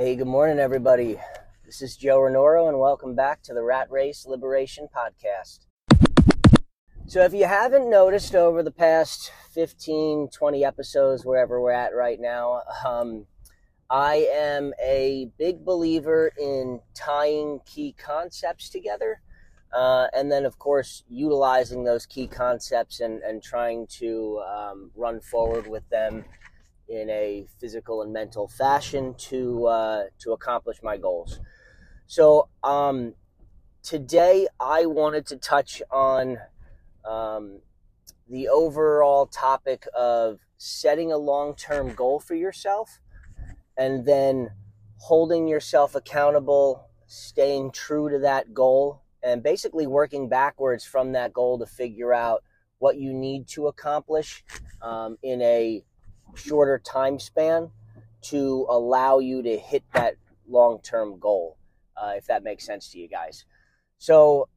Hey, good morning, everybody. This is Joe Renoro, and welcome back to the Rat Race Liberation Podcast. So, if you haven't noticed over the past 15, 20 episodes, wherever we're at right now, um, I am a big believer in tying key concepts together. Uh, and then, of course, utilizing those key concepts and, and trying to um, run forward with them in a physical and mental fashion to uh, to accomplish my goals. So um, today I wanted to touch on um, the overall topic of setting a long term goal for yourself, and then holding yourself accountable, staying true to that goal, and basically working backwards from that goal to figure out what you need to accomplish um, in a shorter time span to allow you to hit that long term goal, uh, if that makes sense to you guys. So,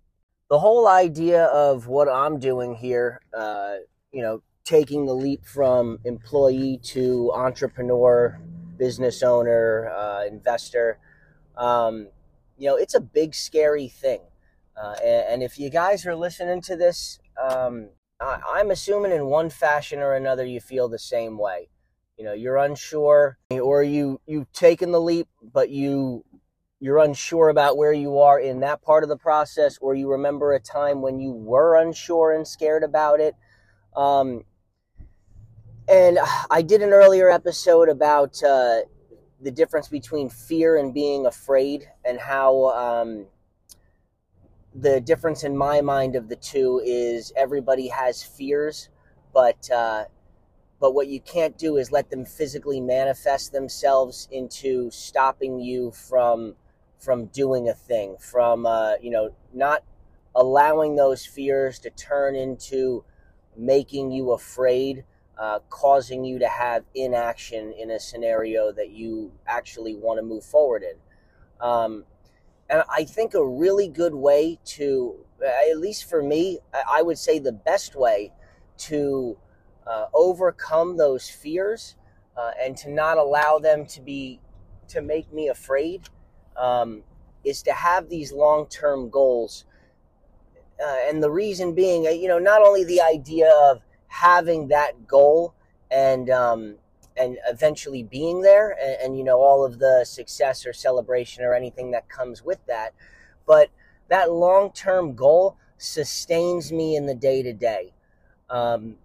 the whole idea of what I'm doing here, uh, you know, taking the leap from employee to entrepreneur, business owner, uh, investor, um, you know, it's a big, scary thing. Uh, and, and, if you guys are listening to this, um, I'm assuming in one fashion or another you feel the same way. You know, you're unsure, or you you've taken the leap, but you you're unsure about where you are in that part of the process, or you remember a time when you were unsure and scared about it. Um, and I did an earlier episode about uh, the difference between fear and being afraid, and how um, the difference in my mind of the two is everybody has fears, but uh, but what you can't do is let them physically manifest themselves into stopping you from from doing a thing, from uh, you know not allowing those fears to turn into making you afraid, uh, causing you to have inaction in a scenario that you actually want to move forward in. Um, and I think a really good way to, at least for me, I would say the best way to uh, overcome those fears uh, and to not allow them to be to make me afraid um, is to have these long-term goals. Uh, and the reason being you know not only the idea of having that goal and um, and eventually being there and, and, you know all of the success or celebration or anything that comes with that. But that long-term goal sustains me in the day-to-day. Um,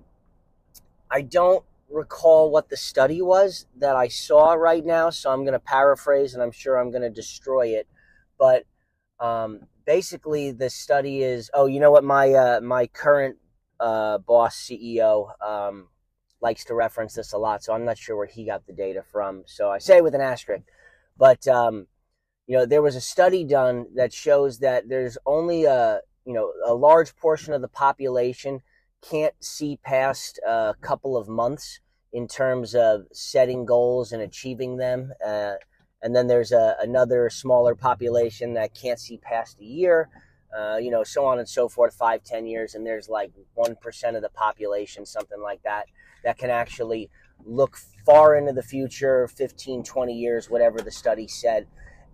i don't recall what the study was that i saw right now so i'm going to paraphrase and i'm sure i'm going to destroy it. But um, basically the study is oh you know what my uh, my current uh, boss ceo um, likes to reference this a lot, so I'm not sure where he got the data from. So I say with an asterisk. But um, you know, there was a study done that shows that there's only a you know a large portion of the population can't see past a couple of months in terms of setting goals and achieving them. Uh, and then there's a, another smaller population that can't see past a year. Uh, you know, so on and so forth, five, ten years, and there's like one percent of the population, something like that, that can actually look far into the future 15 20 years whatever the study said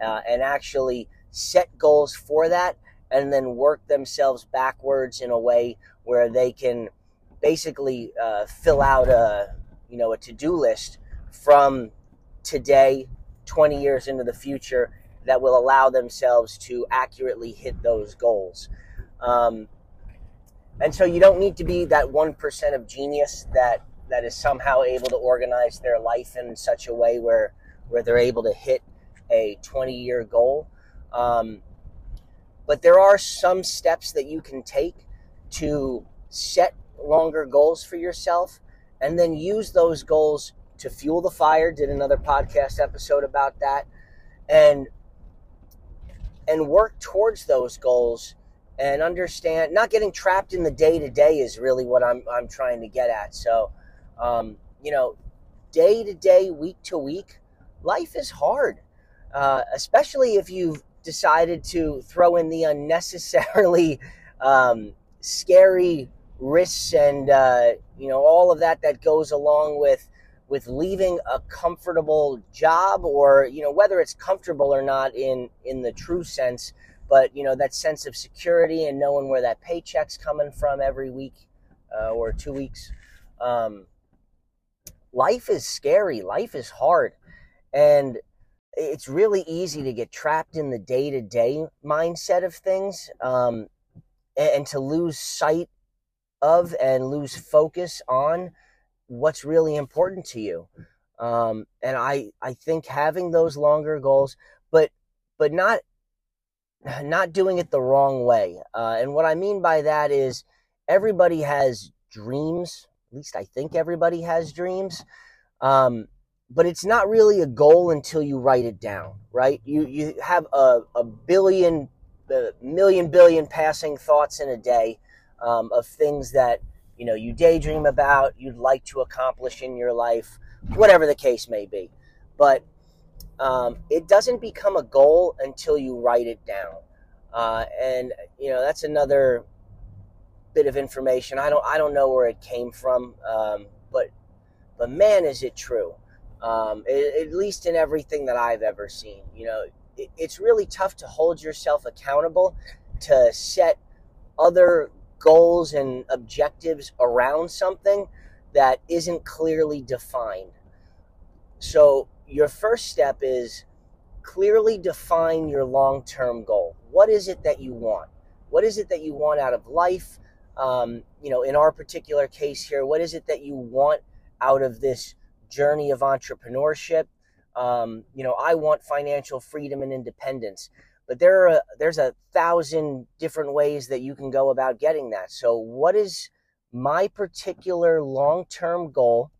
uh, and actually set goals for that and then work themselves backwards in a way where they can basically uh, fill out a you know a to-do list from today 20 years into the future that will allow themselves to accurately hit those goals. Um, and so you don't need to be that 1% of genius that that is somehow able to organize their life in such a way where where they're able to hit a 20 year goal. Um, but there are some steps that you can take to set longer goals for yourself and then use those goals to fuel the fire. Did another podcast episode about that. And and work towards those goals and understand not getting trapped in the day to day is really what I'm I'm trying to get at. So um, you know, day to day, week to week, life is hard, uh, especially if you've decided to throw in the unnecessarily um, scary risks and uh, you know all of that that goes along with with leaving a comfortable job or you know whether it's comfortable or not in in the true sense but you know that sense of security and knowing where that paycheck's coming from every week uh, or two weeks. Um, life is scary life is hard and it's really easy to get trapped in the day-to-day mindset of things um, and, and to lose sight of and lose focus on what's really important to you. Um, and I, I think having those longer goals, but, but not, not doing it the wrong way. Uh, and what I mean by that is everybody has dreams. At least I think everybody has dreams. Um, but it's not really a goal until you write it down, right? You, you have a, a billion, a million billion passing thoughts in a day um, of things that you know you daydream about, you'd like to accomplish in your life, whatever the case may be. But um, it doesn't become a goal until you write it down, uh, and you know that's another bit of information. I don't I don't know where it came from, um, but but man, is it true? Um, it, at least in everything that I've ever seen, you know, it, it's really tough to hold yourself accountable to set other goals and objectives around something that isn't clearly defined. So, your first step is clearly define your long term goal. What is it that you want? What is it that you want out of life? Um, you know, in our particular case here, what is it that you want out of this journey of entrepreneurship? Um, you know, I want financial freedom and independence but there are there's a thousand different ways that you can go about getting that. So what is my particular long-term goal?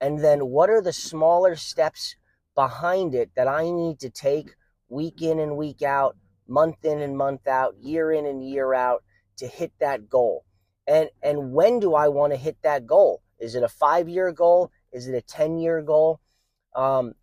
And then what are the smaller steps behind it that i need to take week in and week out month in and month out year in and year out to hit that goal and and when do i want to hit that goal is it a five year goal is it a 10 year goal um,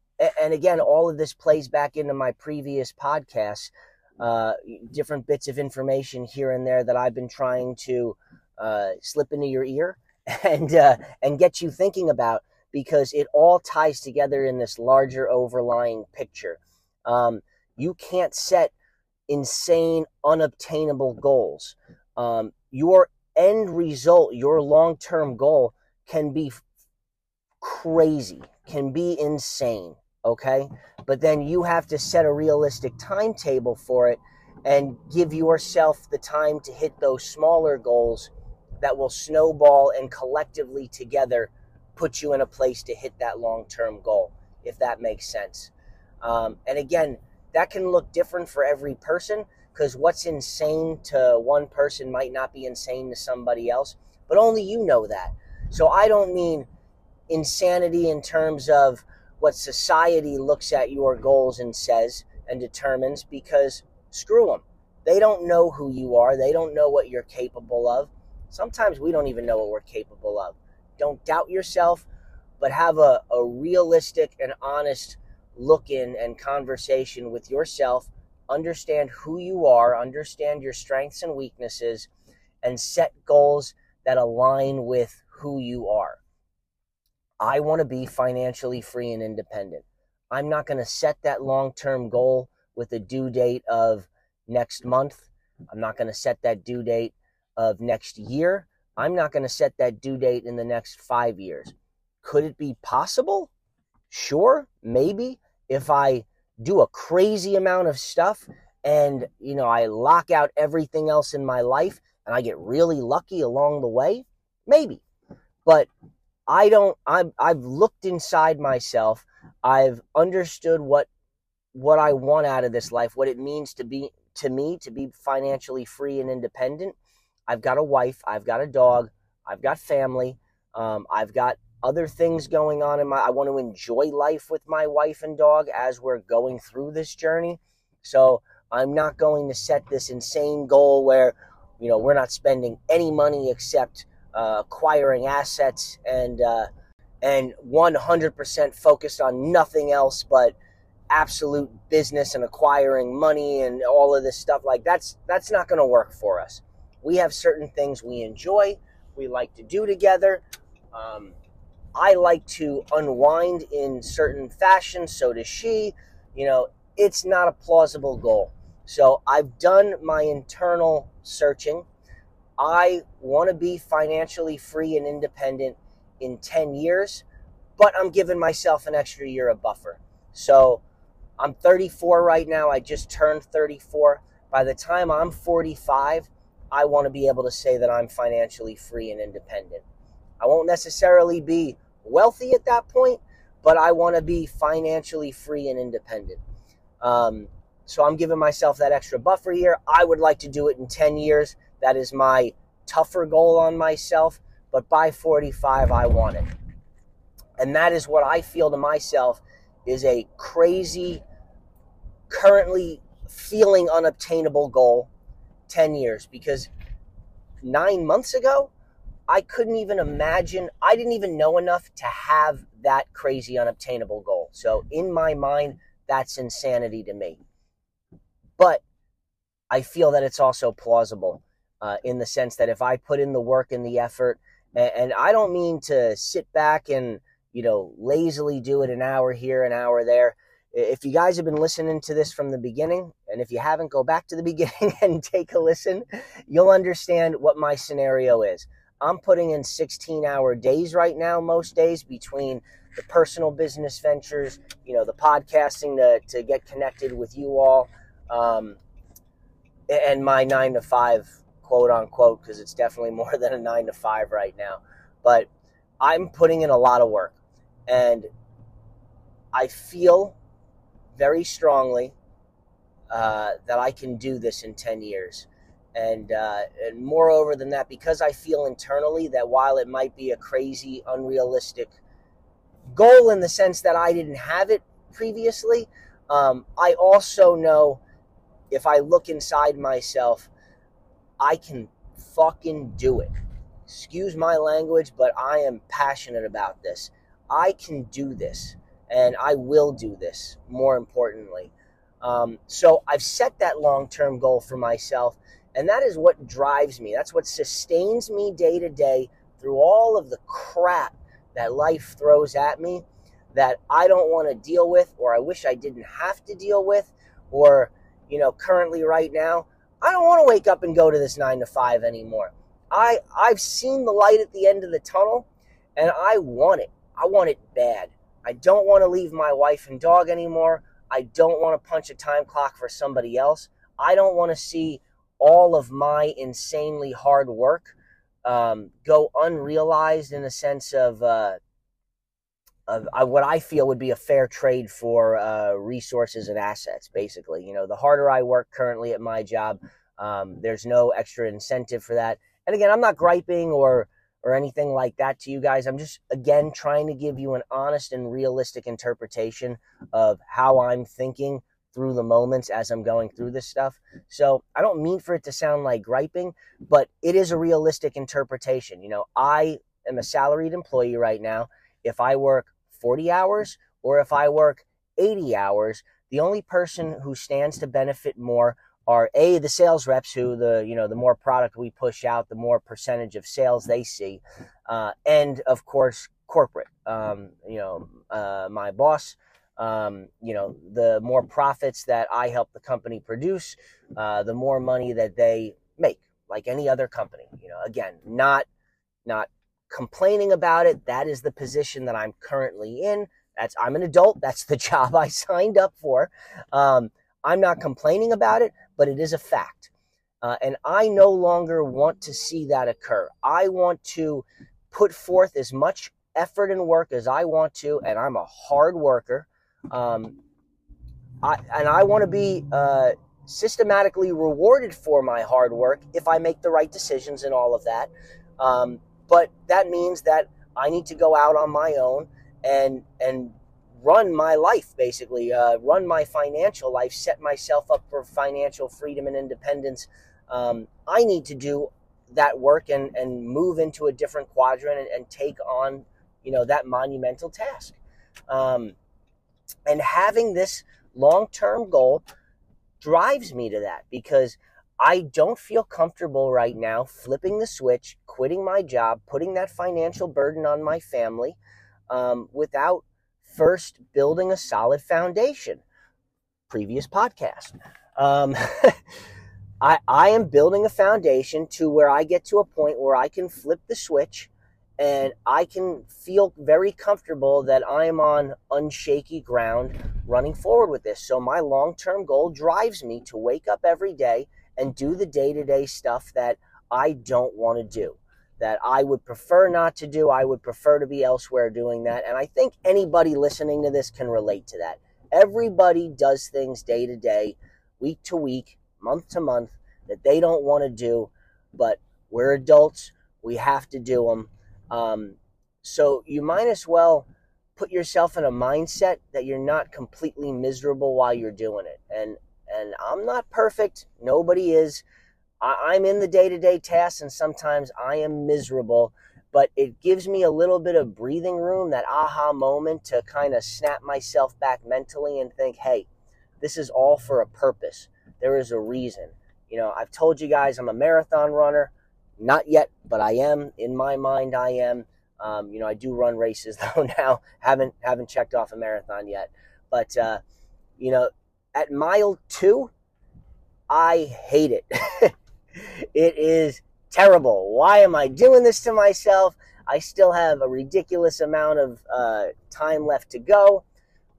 and again, all of this plays back into my previous podcasts, uh, different bits of information here and there that I've been trying to uh, slip into your ear and uh, and get you thinking about because it all ties together in this larger overlying picture. Um, you can't set insane, unobtainable goals. Um, your end result, your long term goal, can be crazy, can be insane okay? But then you have to set a realistic timetable for it and give yourself the time to hit those smaller goals that will snowball and collectively together put you in a place to hit that long term goal, if that makes sense. Um, and again, that can look different for every person because what's insane to one person might not be insane to somebody else, but only you know that. So I don't mean insanity in terms of what society looks at your goals and says and determines because screw them. They don't know who you are, they don't know what you're capable of. Sometimes we don't even know what we're capable of. Don't doubt yourself, but have a, a realistic and honest look in and conversation with yourself. Understand who you are, understand your strengths and weaknesses, and set goals that align with who you are. I want to be financially free and independent. I'm not going to set that long term goal with a due date of next month. I'm not going to set that due date of next year. I'm not going to set that due date in the next five years. Could it be possible? Sure, maybe. If I do a crazy amount of stuff and, you know, I lock out everything else in my life and I get really lucky along the way, maybe. But I don't I'm I've looked inside myself. I've understood what what I want out of this life, what it means to be to me to be financially free and independent. I've got a wife, I've got a dog, I've got family, um, I've got other things going on in my I want to enjoy life with my wife and dog as we're going through this journey. So I'm not going to set this insane goal where, you know, we're not spending any money except uh, acquiring assets and uh, and 100% focused on nothing else but absolute business and acquiring money and all of this stuff like that's that's not going to work for us we have certain things we enjoy we like to do together um, I like to unwind in certain fashion, so does she. You know, it's not a plausible goal. So I've done my internal searching. I want to be financially free and independent in 10 years, but I'm giving myself an extra year of buffer. So I'm 34 right now. I just turned 34. By the time I'm 45, I want to be able to say that I'm financially free and independent. I won't necessarily be wealthy at that point, but I want to be financially free and independent. Um, so I'm giving myself that extra buffer year. I would like to do it in 10 years. That is my tougher goal on myself. But by 45, I want it. And that is what I feel to myself is a crazy, currently feeling unobtainable goal 10 years. Because nine months ago, I couldn't even imagine, I didn't even know enough to have that crazy unobtainable goal. So in my mind, that's insanity to me. But I feel that it's also plausible uh, in the sense that if I put in the work and the effort, and, and I don't mean to sit back and, you know, lazily do it an hour here, an hour there. If you guys have been listening to this from the beginning, and if you haven't, go back to the beginning and take a listen, you'll understand what my scenario is. I'm putting in 16 hour days right now, most days between the personal business ventures, you know, the podcasting to, to get connected with you all, um, and my nine to five, quote unquote, because it's definitely more than a nine to five right now. But I'm putting in a lot of work, and I feel very strongly uh, that I can do this in 10 years. And, uh, and moreover than that, because I feel internally that while it might be a crazy, unrealistic goal in the sense that I didn't have it previously, um, I also know if I look inside myself, I can fucking do it. Excuse my language, but I am passionate about this. I can do this, and I will do this, more importantly. Um, so I've set that long term goal for myself, and that is what drives me. That's what sustains me day to day through all of the crap that life throws at me that I don't want to deal with, or I wish I didn't have to deal with, or you know, currently right now, I don't want to wake up and go to this nine to five anymore. I I've seen the light at the end of the tunnel, and I want it. I want it bad. I don't want to leave my wife and dog anymore. I don't want to punch a time clock for somebody else. I don't want to see all of my insanely hard work um, go unrealized in a sense of uh, of uh, what I feel would be a fair trade for uh, resources and assets. Basically, you know, the harder I work currently at my job, um, there's no extra incentive for that. And again, I'm not griping or or anything like that to you guys. I'm just again trying to give you an honest and realistic interpretation of how I'm thinking through the moments as I'm going through this stuff. So I don't mean for it to sound like griping, but it is a realistic interpretation. You know, I am a salaried employee right now. If I work 40 hours or if I work 80 hours, the only person who stands to benefit more are a the sales reps who the you know the more product we push out the more percentage of sales they see uh, and of course corporate um, you know uh, my boss um, you know the more profits that i help the company produce uh, the more money that they make like any other company you know again not not complaining about it. That is the position that I'm currently in. That's I'm an adult. That's the job I signed up for. Um, I'm not complaining about it, but it is a fact. Uh, and I no longer want to see that occur. I want to put forth as much effort and work as I want to, and I'm a hard worker. Um, I, and I want to be uh, systematically rewarded for my hard work if I make the right decisions and all of that. Um, but that means that I need to go out on my own and and run my life basically, uh, run my financial life, set myself up for financial freedom and independence. Um, I need to do that work and and move into a different quadrant and, and take on you know that monumental task. Um, and having this long term goal drives me to that because I don't feel comfortable right now flipping the switch, quitting my job, putting that financial burden on my family. um, without first building a solid foundation. Previous podcast. Um, I, I am building a foundation to where I get to a point where I can flip the switch and I can feel very comfortable that I am on unshaky ground running forward with this. So, my long term goal drives me to wake up every day and do the day to day stuff that I don't want to do, that I would prefer not to do. I would prefer to be elsewhere doing that. And I think anybody listening to this can relate to that. Everybody does things day to day, week to week, month to month that they don't want to do, but we're adults. We have to do them um, so you might as well put yourself in a mindset that you're not completely miserable while you're doing it. And and I'm not perfect. Nobody is. I, I'm in the day to day tasks, and sometimes I am miserable. But it gives me a little bit of breathing room, that aha moment to kind of snap myself back mentally and think, hey, this is all for a purpose. There is a reason. You know, I've told you guys I'm a marathon runner. Not yet, but I am. In my mind, I am. Um, you know, I do run races though now. haven't haven't checked off a marathon yet, but uh, you know, at mile two, I hate it. it is terrible. Why am I doing this to myself? I still have a ridiculous amount of uh, time left to go,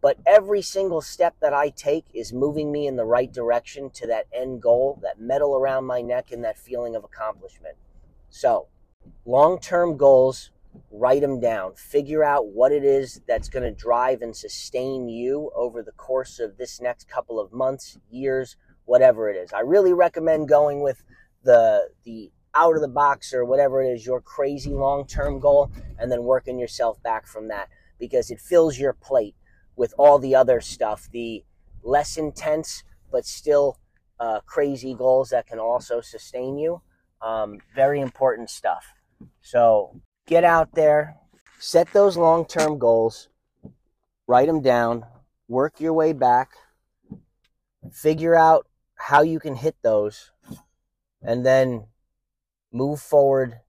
but every single step that I take is moving me in the right direction to that end goal, that medal around my neck, and that feeling of accomplishment. So, long term goals, write them down. Figure out what it is that's going to drive and sustain you over the course of this next couple of months, years, whatever it is. I really recommend going with the the out of the box or whatever it is your crazy long term goal and then working yourself back from that because it fills your plate with all the other stuff, the less intense but still uh, crazy goals that can also sustain you. Um, very important stuff. So get out there, set those long term goals, write them down, work your way back, figure out how you can hit those, and then move forward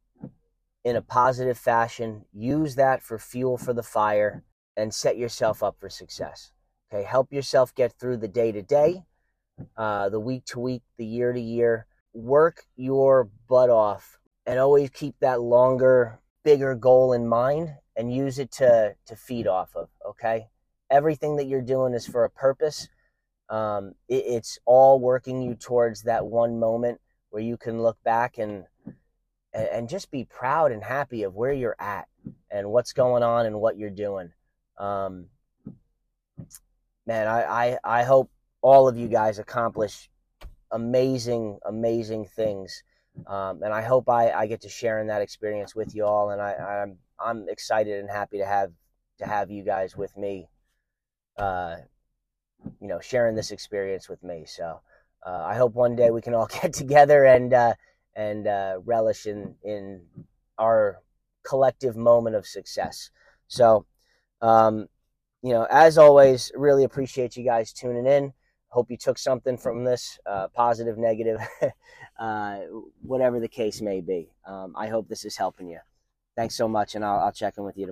in a positive fashion. Use that for fuel for the fire and set yourself up for success. Okay, help yourself get through the day to day, the week to week, the year to year, work your butt off and always keep that longer, bigger goal in mind and use it to, to feed off of. Okay. Everything that you're doing is for a purpose. Um, it, it's all working you towards that one moment where you can look back and, and just be proud and happy of where you're at and what's going on and what you're doing. Um, man, I, I, I hope all of you guys accomplish amazing, amazing things. Um, and I hope I, I get to share in that experience with you all. And I, I'm I'm excited and happy to have to have you guys with me. Uh, you know, sharing this experience with me. So uh, I hope one day we can all get together and uh, and uh, relish in in our collective moment of success. So, um, you know, as always, really appreciate you guys tuning in. Hope you took something from this, uh, positive, negative, uh, whatever the case may be. Um, I hope this is helping you. Thanks so much, and I'll, I'll check in with you tomorrow.